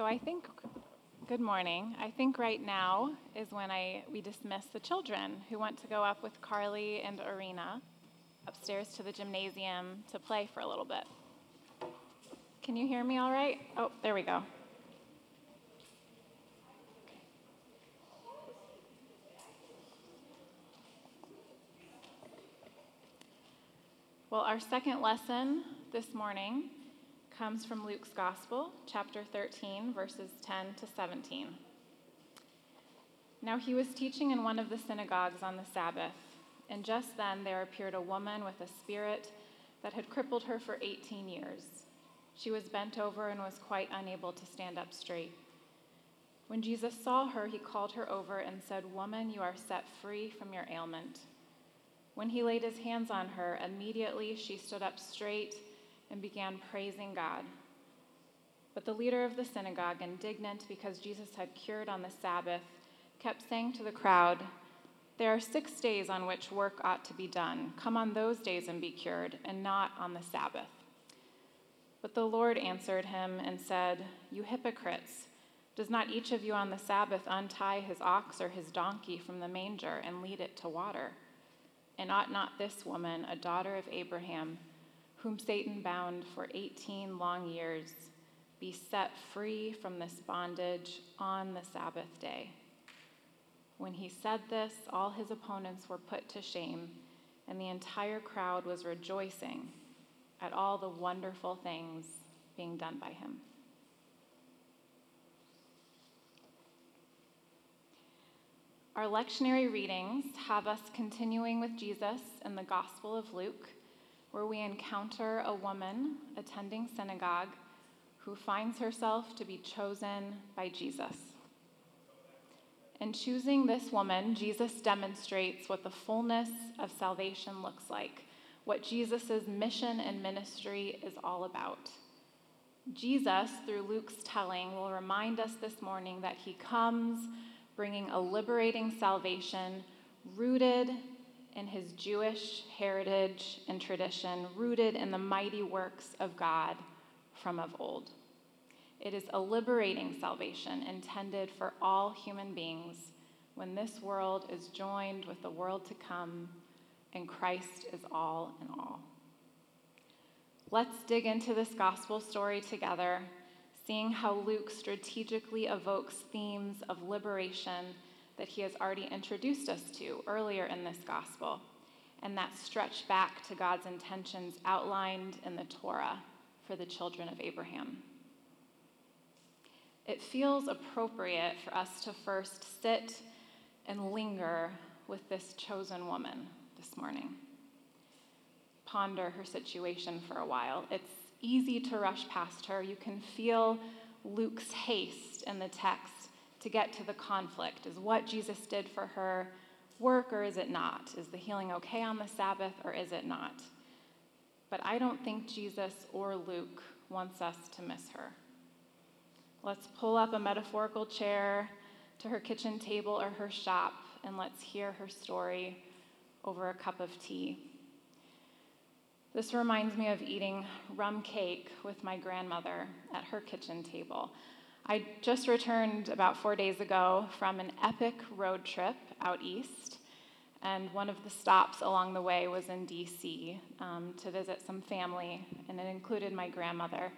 So I think, good morning. I think right now is when I we dismiss the children who want to go up with Carly and Arena upstairs to the gymnasium to play for a little bit. Can you hear me all right? Oh, there we go. Well, our second lesson this morning comes from Luke's Gospel, chapter 13, verses 10 to 17. Now he was teaching in one of the synagogues on the Sabbath, and just then there appeared a woman with a spirit that had crippled her for 18 years. She was bent over and was quite unable to stand up straight. When Jesus saw her, he called her over and said, Woman, you are set free from your ailment. When he laid his hands on her, immediately she stood up straight and began praising God. But the leader of the synagogue, indignant because Jesus had cured on the Sabbath, kept saying to the crowd, There are six days on which work ought to be done. Come on those days and be cured, and not on the Sabbath. But the Lord answered him and said, You hypocrites! Does not each of you on the Sabbath untie his ox or his donkey from the manger and lead it to water? And ought not this woman, a daughter of Abraham, whom Satan bound for 18 long years, be set free from this bondage on the Sabbath day? When he said this, all his opponents were put to shame, and the entire crowd was rejoicing at all the wonderful things being done by him. Our lectionary readings have us continuing with Jesus in the Gospel of Luke, where we encounter a woman attending synagogue who finds herself to be chosen by Jesus. In choosing this woman, Jesus demonstrates what the fullness of salvation looks like, what Jesus' mission and ministry is all about. Jesus, through Luke's telling, will remind us this morning that he comes bringing a liberating salvation rooted in his Jewish heritage and tradition, rooted in the mighty works of God from of old. It is a liberating salvation intended for all human beings when this world is joined with the world to come and Christ is all in all. Let's dig into this gospel story together seeing how Luke strategically evokes themes of liberation that he has already introduced us to earlier in this gospel, and that stretch back to God's intentions outlined in the Torah for the children of Abraham. It feels appropriate for us to first sit and linger with this chosen woman this morning. Ponder her situation for a while. It's easy to rush past her. You can feel Luke's haste in the text to get to the conflict. Is what Jesus did for her work or is it not? Is the healing okay on the Sabbath or is it not? But I don't think Jesus or Luke wants us to miss her. Let's pull up a metaphorical chair to her kitchen table or her shop and let's hear her story over a cup of tea. This reminds me of eating rum cake with my grandmother at her kitchen table. I just returned about four days ago from an epic road trip out east, and one of the stops along the way was in DC um, to visit some family, and it included my grandmother.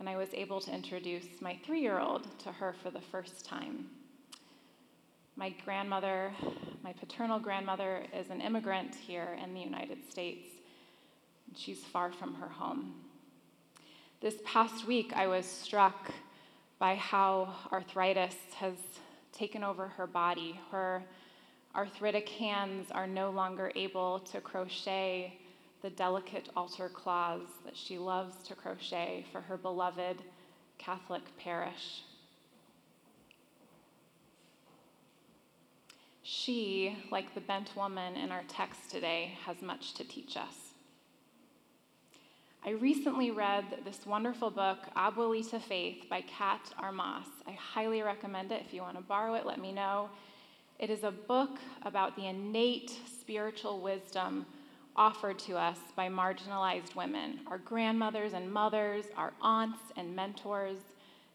And I was able to introduce my three year old to her for the first time. My grandmother, my paternal grandmother, is an immigrant here in the United States she's far from her home. This past week, I was struck by how arthritis has taken over her body. Her arthritic hands are no longer able to crochet the delicate altar cloths that she loves to crochet for her beloved Catholic parish. She, like the bent woman in our text today, has much to teach us. I recently read this wonderful book, Abuelita Faith by Kat Armas. I highly recommend it. If you want to borrow it, let me know. It is a book about the innate spiritual wisdom offered to us by marginalized women, our grandmothers and mothers, our aunts and mentors,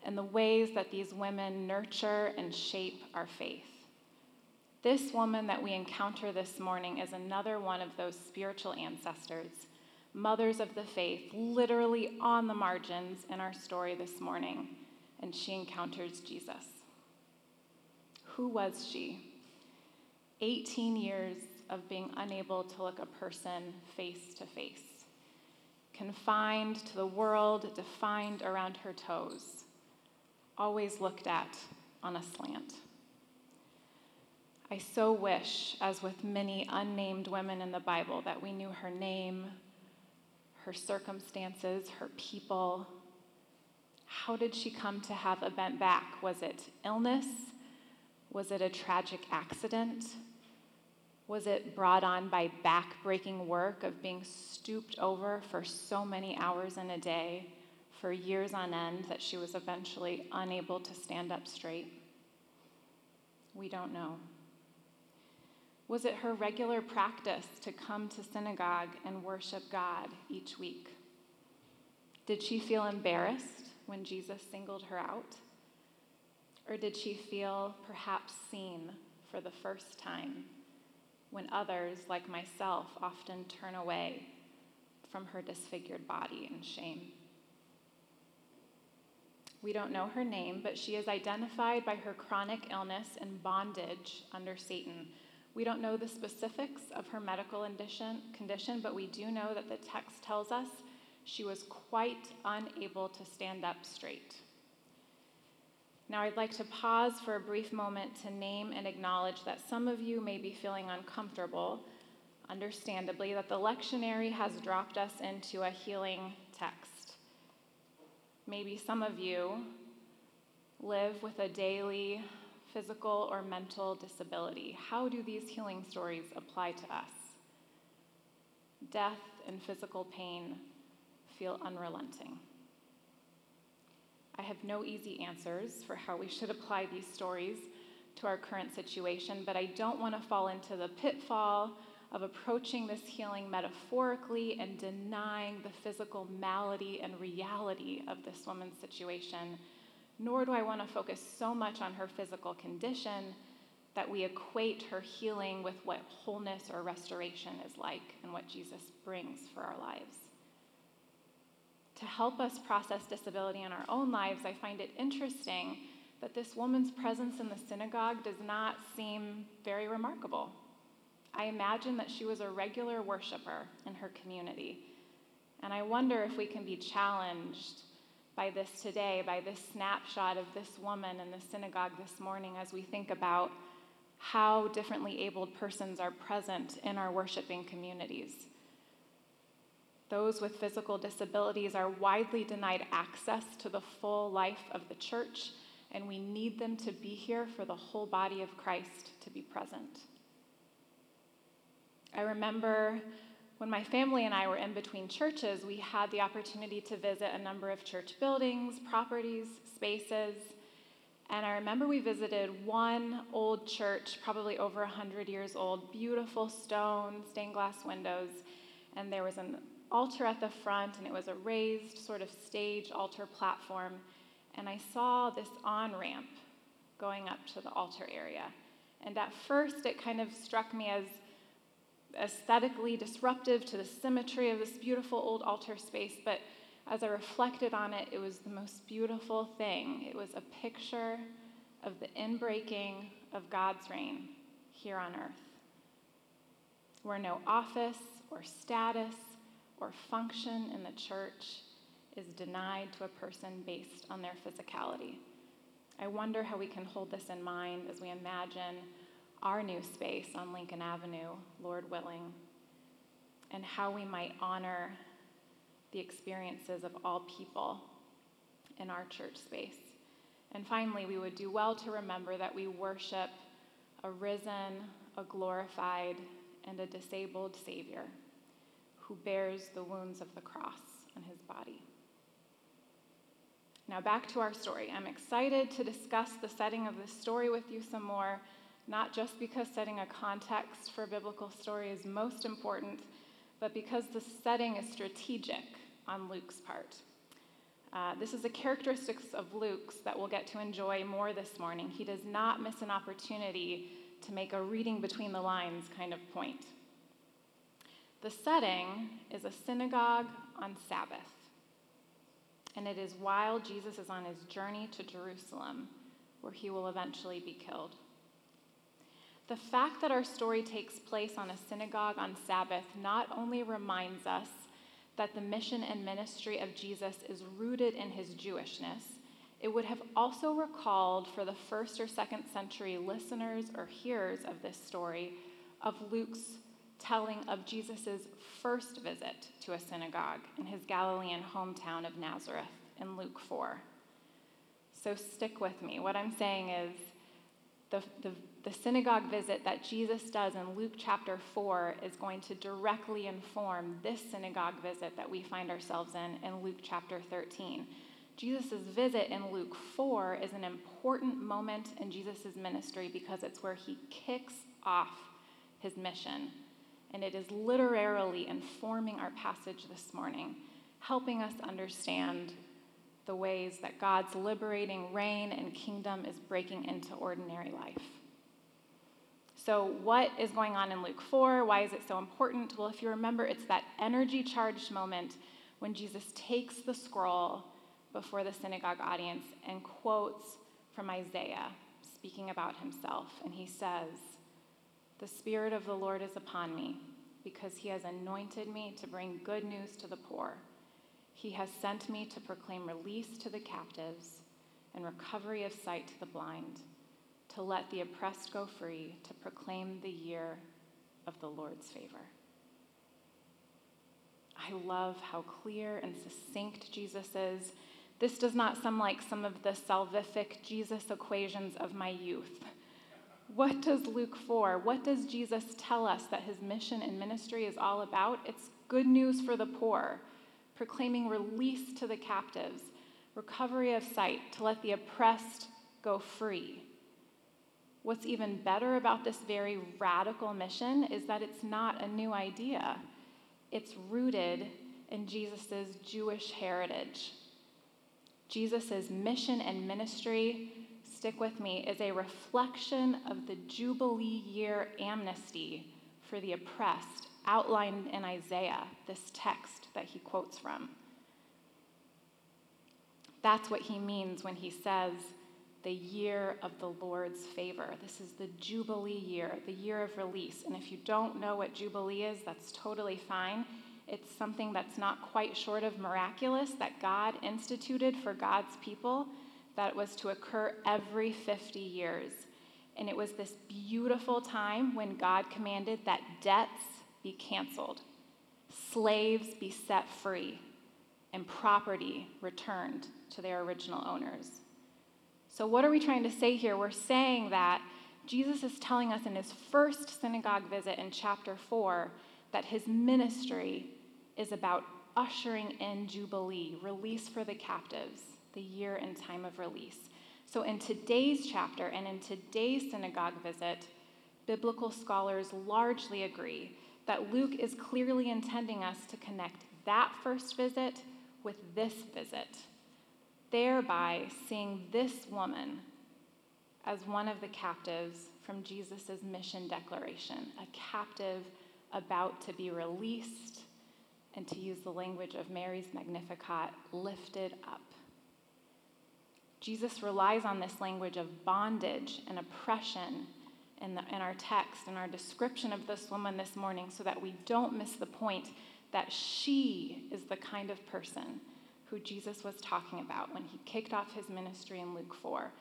and the ways that these women nurture and shape our faith. This woman that we encounter this morning is another one of those spiritual ancestors, mothers of the faith, literally on the margins in our story this morning, and she encounters Jesus. Who was she? 18 years of being unable to look a person face to face, confined to the world, defined around her toes, always looked at on a slant. I so wish, as with many unnamed women in the Bible, that we knew her name, her circumstances, her people. How did she come to have a bent back? Was it illness? Was it a tragic accident? Was it brought on by back-breaking work of being stooped over for so many hours in a day, for years on end, that she was eventually unable to stand up straight? We don't know. Was it her regular practice to come to synagogue and worship God each week? Did she feel embarrassed when Jesus singled her out? Or did she feel perhaps seen for the first time when others, like myself, often turn away from her disfigured body in shame? We don't know her name, but she is identified by her chronic illness and bondage under Satan we don't know the specifics of her medical condition, but we do know that the text tells us she was quite unable to stand up straight. Now, I'd like to pause for a brief moment to name and acknowledge that some of you may be feeling uncomfortable, understandably, that the lectionary has dropped us into a healing text. Maybe some of you live with a daily physical or mental disability. How do these healing stories apply to us? Death and physical pain feel unrelenting. I have no easy answers for how we should apply these stories to our current situation, but I don't want to fall into the pitfall of approaching this healing metaphorically and denying the physical malady and reality of this woman's situation nor do I want to focus so much on her physical condition that we equate her healing with what wholeness or restoration is like and what Jesus brings for our lives. To help us process disability in our own lives, I find it interesting that this woman's presence in the synagogue does not seem very remarkable. I imagine that she was a regular worshiper in her community. And I wonder if we can be challenged by this today, by this snapshot of this woman in the synagogue this morning as we think about how differently abled persons are present in our worshiping communities. Those with physical disabilities are widely denied access to the full life of the church, and we need them to be here for the whole body of Christ to be present. I remember when my family and I were in between churches, we had the opportunity to visit a number of church buildings, properties, spaces. And I remember we visited one old church, probably over 100 years old, beautiful stone, stained glass windows. And there was an altar at the front, and it was a raised sort of stage altar platform. And I saw this on ramp going up to the altar area. And at first, it kind of struck me as aesthetically disruptive to the symmetry of this beautiful old altar space, but as I reflected on it, it was the most beautiful thing. It was a picture of the inbreaking of God's reign here on earth, where no office or status or function in the church is denied to a person based on their physicality. I wonder how we can hold this in mind as we imagine our new space on Lincoln Avenue, Lord willing, and how we might honor the experiences of all people in our church space. And finally, we would do well to remember that we worship a risen, a glorified, and a disabled Savior who bears the wounds of the cross on his body. Now, back to our story. I'm excited to discuss the setting of this story with you some more not just because setting a context for a biblical story is most important, but because the setting is strategic on Luke's part. Uh, this is a characteristic of Luke's that we'll get to enjoy more this morning. He does not miss an opportunity to make a reading between the lines kind of point. The setting is a synagogue on Sabbath, and it is while Jesus is on his journey to Jerusalem, where he will eventually be killed. The fact that our story takes place on a synagogue on Sabbath not only reminds us that the mission and ministry of Jesus is rooted in his Jewishness, it would have also recalled for the first or second century listeners or hearers of this story of Luke's telling of Jesus' first visit to a synagogue in his Galilean hometown of Nazareth in Luke 4. So stick with me. What I'm saying is the, the, the, synagogue visit that Jesus does in Luke chapter 4 is going to directly inform this synagogue visit that we find ourselves in in Luke chapter 13. Jesus' visit in Luke 4 is an important moment in Jesus' ministry because it's where he kicks off his mission and it is literally informing our passage this morning, helping us understand the ways that God's liberating reign and kingdom is breaking into ordinary life. So, what is going on in Luke 4? Why is it so important? Well, if you remember, it's that energy charged moment when Jesus takes the scroll before the synagogue audience and quotes from Isaiah, speaking about himself. And he says, the Spirit of the Lord is upon me, because he has anointed me to bring good news to the poor. He has sent me to proclaim release to the captives and recovery of sight to the blind, to let the oppressed go free, to proclaim the year of the Lord's favor. I love how clear and succinct Jesus is. This does not sound like some of the salvific Jesus equations of my youth. What does Luke 4? What does Jesus tell us that his mission and ministry is all about? It's good news for the poor, proclaiming release to the captives, recovery of sight, to let the oppressed go free. What's even better about this very radical mission is that it's not a new idea. It's rooted in Jesus' Jewish heritage. Jesus' mission and ministry stick with me, is a reflection of the Jubilee year amnesty for the oppressed outlined in Isaiah, this text that he quotes from. That's what he means when he says, the year of the Lord's favor. This is the Jubilee year, the year of release. And if you don't know what Jubilee is, that's totally fine. It's something that's not quite short of miraculous that God instituted for God's people that was to occur every 50 years. And it was this beautiful time when God commanded that debts be canceled, slaves be set free, and property returned to their original owners. So, what are we trying to say here? We're saying that Jesus is telling us in his first synagogue visit in chapter 4 that his ministry is about ushering in Jubilee, release for the captives the year and time of release. So, in today's chapter and in today's synagogue visit, biblical scholars largely agree that Luke is clearly intending us to connect that first visit with this visit, thereby seeing this woman as one of the captives from Jesus' mission declaration, a captive about to be released, and to use the language of Mary's Magnificat, lifted up. Jesus relies on this language of bondage and oppression in, the, in our text and our description of this woman this morning so that we don't miss the point that she is the kind of person who Jesus was talking about when he kicked off his ministry in Luke 4.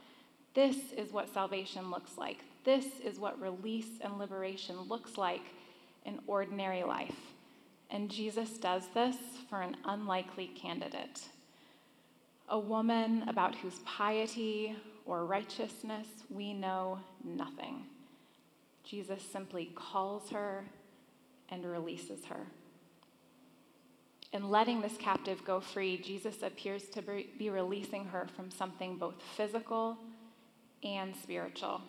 This is what salvation looks like. This is what release and liberation looks like in ordinary life. And Jesus does this for an unlikely candidate a woman about whose piety or righteousness we know nothing. Jesus simply calls her and releases her. In letting this captive go free, Jesus appears to be releasing her from something both physical and spiritual.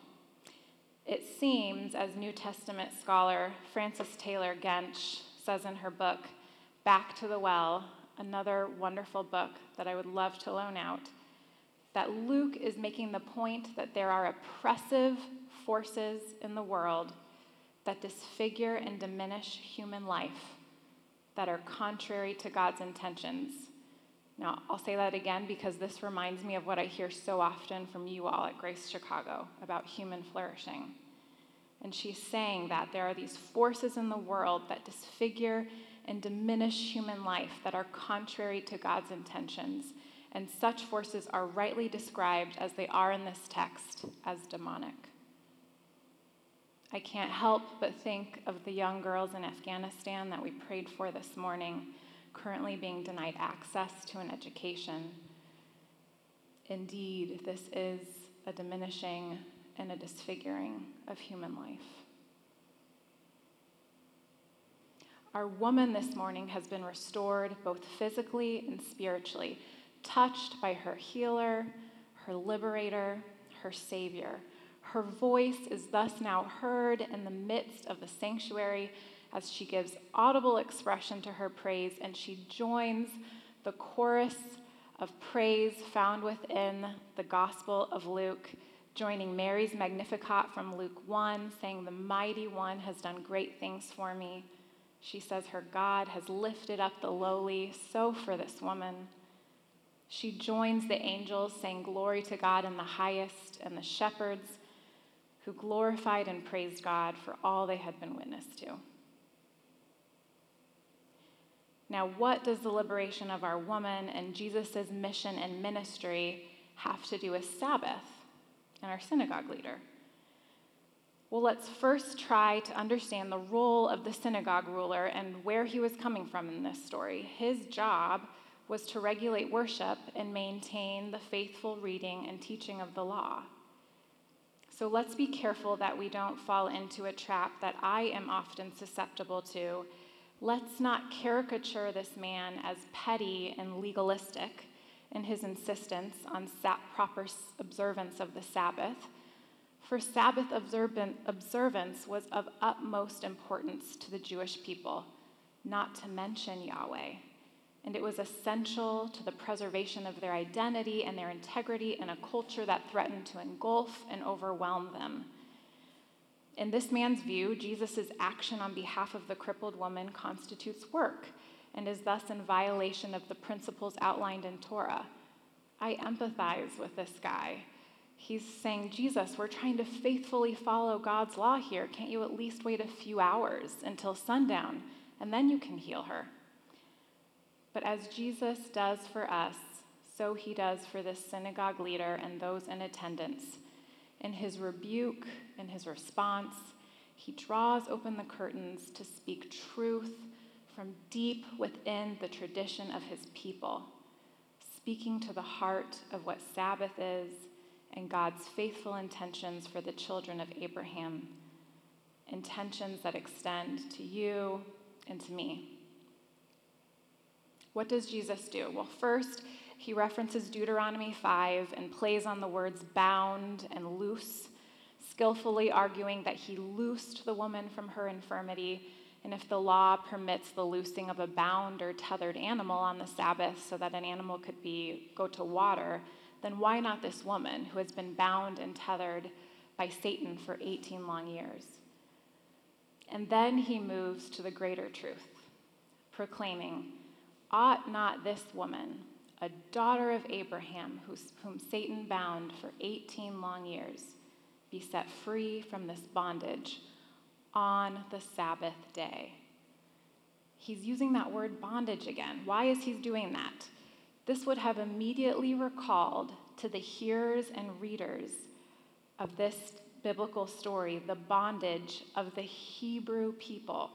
It seems, as New Testament scholar Frances Taylor Gench says in her book, Back to the Well, another wonderful book that I would love to loan out, that Luke is making the point that there are oppressive forces in the world that disfigure and diminish human life that are contrary to God's intentions. Now, I'll say that again because this reminds me of what I hear so often from you all at Grace Chicago about human flourishing. And she's saying that there are these forces in the world that disfigure and diminish human life that are contrary to God's intentions. And such forces are rightly described as they are in this text as demonic. I can't help but think of the young girls in Afghanistan that we prayed for this morning, currently being denied access to an education. Indeed, this is a diminishing and a disfiguring of human life. Our woman this morning has been restored both physically and spiritually, touched by her healer, her liberator, her savior. Her voice is thus now heard in the midst of the sanctuary as she gives audible expression to her praise and she joins the chorus of praise found within the Gospel of Luke, joining Mary's Magnificat from Luke 1, saying, The mighty one has done great things for me. She says her God has lifted up the lowly, so for this woman. She joins the angels, saying, Glory to God in the highest, and the shepherds who glorified and praised God for all they had been witness to. Now, what does the liberation of our woman and Jesus' mission and ministry have to do with Sabbath and our synagogue leader? Well, let's first try to understand the role of the synagogue ruler and where he was coming from in this story. His job was to regulate worship and maintain the faithful reading and teaching of the law. So let's be careful that we don't fall into a trap that I am often susceptible to. Let's not caricature this man as petty and legalistic in his insistence on proper observance of the Sabbath for Sabbath observance was of utmost importance to the Jewish people, not to mention Yahweh. And it was essential to the preservation of their identity and their integrity in a culture that threatened to engulf and overwhelm them. In this man's view, Jesus' action on behalf of the crippled woman constitutes work and is thus in violation of the principles outlined in Torah. I empathize with this guy He's saying, Jesus, we're trying to faithfully follow God's law here. Can't you at least wait a few hours until sundown and then you can heal her? But as Jesus does for us, so he does for this synagogue leader and those in attendance. In his rebuke, in his response, he draws open the curtains to speak truth from deep within the tradition of his people, speaking to the heart of what Sabbath is and God's faithful intentions for the children of Abraham, intentions that extend to you and to me. What does Jesus do? Well, first, he references Deuteronomy 5 and plays on the words bound and loose, skillfully arguing that he loosed the woman from her infirmity. And if the law permits the loosing of a bound or tethered animal on the Sabbath so that an animal could be go to water, then why not this woman who has been bound and tethered by Satan for 18 long years? And then he moves to the greater truth, proclaiming, Ought not this woman, a daughter of Abraham, whom Satan bound for 18 long years, be set free from this bondage on the Sabbath day? He's using that word bondage again. Why is he doing that? This would have immediately recalled to the hearers and readers of this biblical story the bondage of the Hebrew people.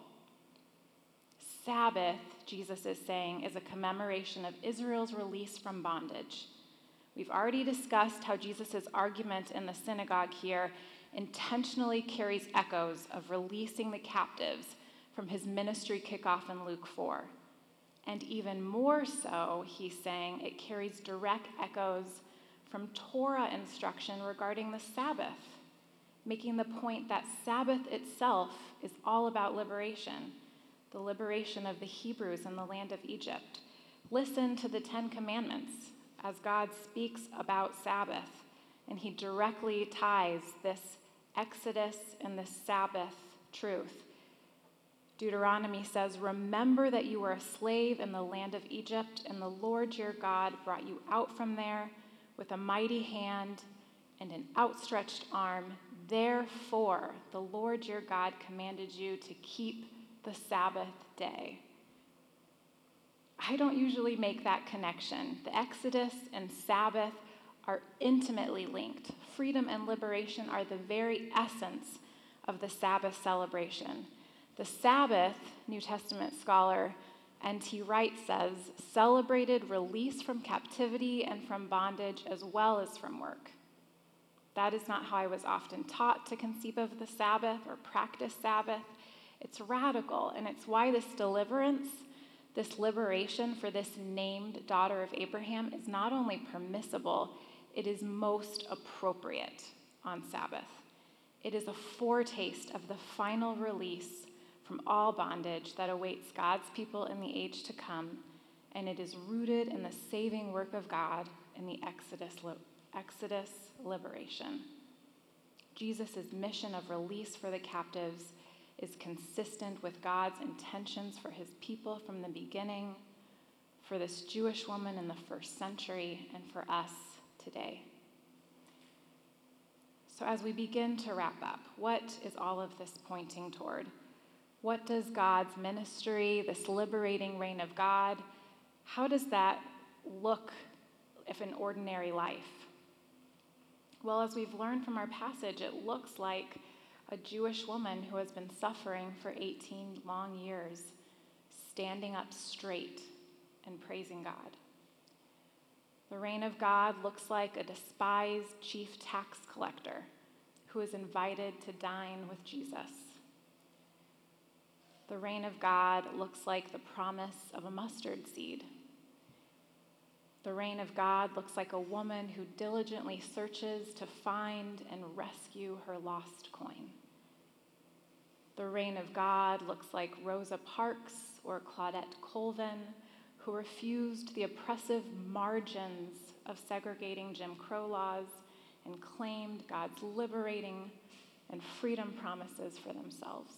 Sabbath, Jesus is saying, is a commemoration of Israel's release from bondage. We've already discussed how Jesus' argument in the synagogue here intentionally carries echoes of releasing the captives from his ministry kickoff in Luke 4. And even more so, he's saying, it carries direct echoes from Torah instruction regarding the Sabbath, making the point that Sabbath itself is all about liberation the liberation of the Hebrews in the land of Egypt, Listen to the Ten Commandments as God speaks about Sabbath, and he directly ties this Exodus and this Sabbath truth. Deuteronomy says, Remember that you were a slave in the land of Egypt, and the Lord your God brought you out from there with a mighty hand and an outstretched arm. Therefore, the Lord your God commanded you to keep the Sabbath day. I don't usually make that connection. The Exodus and Sabbath are intimately linked. Freedom and liberation are the very essence of the Sabbath celebration. The Sabbath, New Testament scholar N.T. Wright says, celebrated release from captivity and from bondage as well as from work. That is not how I was often taught to conceive of the Sabbath or practice Sabbath. It's radical, and it's why this deliverance this liberation for this named daughter of Abraham is not only permissible, it is most appropriate on Sabbath. It is a foretaste of the final release from all bondage that awaits God's people in the age to come, and it is rooted in the saving work of God in the Exodus, Exodus liberation. Jesus' mission of release for the captives is consistent with God's intentions for his people from the beginning, for this Jewish woman in the first century, and for us today. So, as we begin to wrap up, what is all of this pointing toward? What does God's ministry, this liberating reign of God, how does that look if an ordinary life? Well, as we've learned from our passage, it looks like a Jewish woman who has been suffering for 18 long years, standing up straight and praising God. The reign of God looks like a despised chief tax collector who is invited to dine with Jesus. The reign of God looks like the promise of a mustard seed. The reign of God looks like a woman who diligently searches to find and rescue her lost coin. The reign of God looks like Rosa Parks or Claudette Colvin, who refused the oppressive margins of segregating Jim Crow laws and claimed God's liberating and freedom promises for themselves.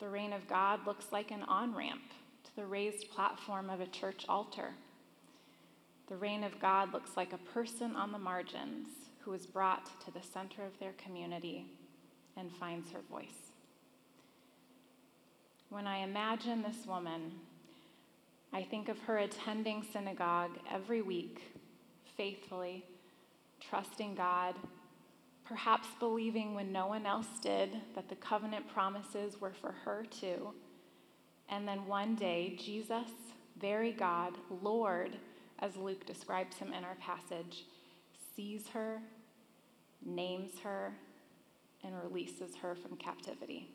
The reign of God looks like an on ramp to the raised platform of a church altar. The reign of God looks like a person on the margins who is brought to the center of their community and finds her voice. When I imagine this woman, I think of her attending synagogue every week, faithfully, trusting God, perhaps believing when no one else did that the covenant promises were for her too. And then one day, Jesus, very God, Lord, as Luke describes him in our passage, sees her, names her, and releases her from captivity.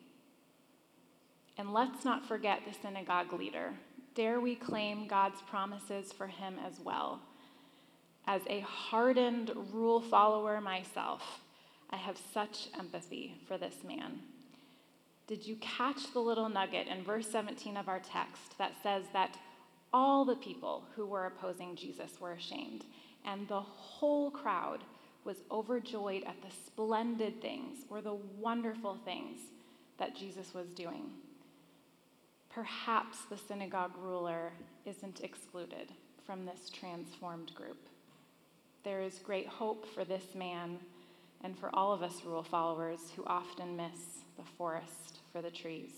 And let's not forget the synagogue leader. Dare we claim God's promises for him as well? As a hardened rule follower myself, I have such empathy for this man. Did you catch the little nugget in verse 17 of our text that says that all the people who were opposing Jesus were ashamed, and the whole crowd was overjoyed at the splendid things or the wonderful things that Jesus was doing. Perhaps the synagogue ruler isn't excluded from this transformed group. There is great hope for this man and for all of us rule followers who often miss the forest for the trees.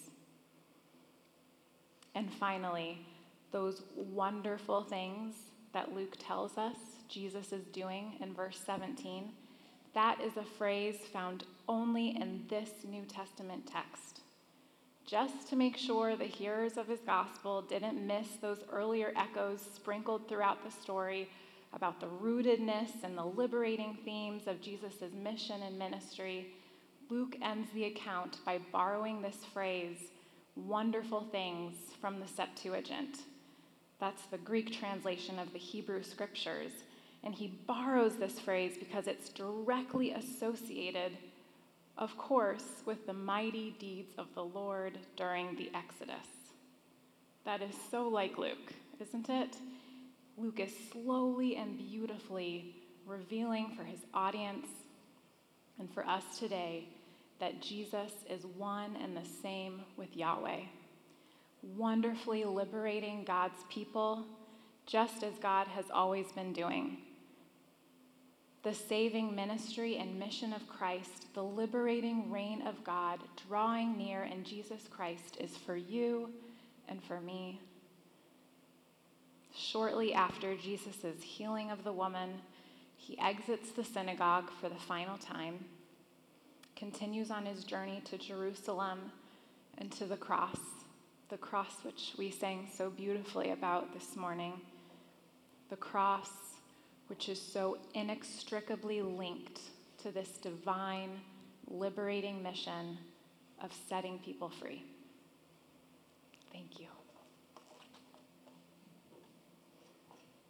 And finally, those wonderful things that Luke tells us Jesus is doing in verse 17, that is a phrase found only in this New Testament text. Just to make sure the hearers of his gospel didn't miss those earlier echoes sprinkled throughout the story about the rootedness and the liberating themes of Jesus' mission and ministry, Luke ends the account by borrowing this phrase, wonderful things, from the Septuagint. That's the Greek translation of the Hebrew scriptures. And he borrows this phrase because it's directly associated, of course, with the mighty deeds of the Lord during the Exodus. That is so like Luke, isn't it? Luke is slowly and beautifully revealing for his audience and for us today that Jesus is one and the same with Yahweh, wonderfully liberating God's people just as God has always been doing. The saving ministry and mission of Christ, the liberating reign of God drawing near in Jesus Christ is for you and for me. Shortly after Jesus' healing of the woman, he exits the synagogue for the final time, continues on his journey to Jerusalem and to the cross, the cross which we sang so beautifully about this morning, the cross, which is so inextricably linked to this divine, liberating mission of setting people free. Thank you.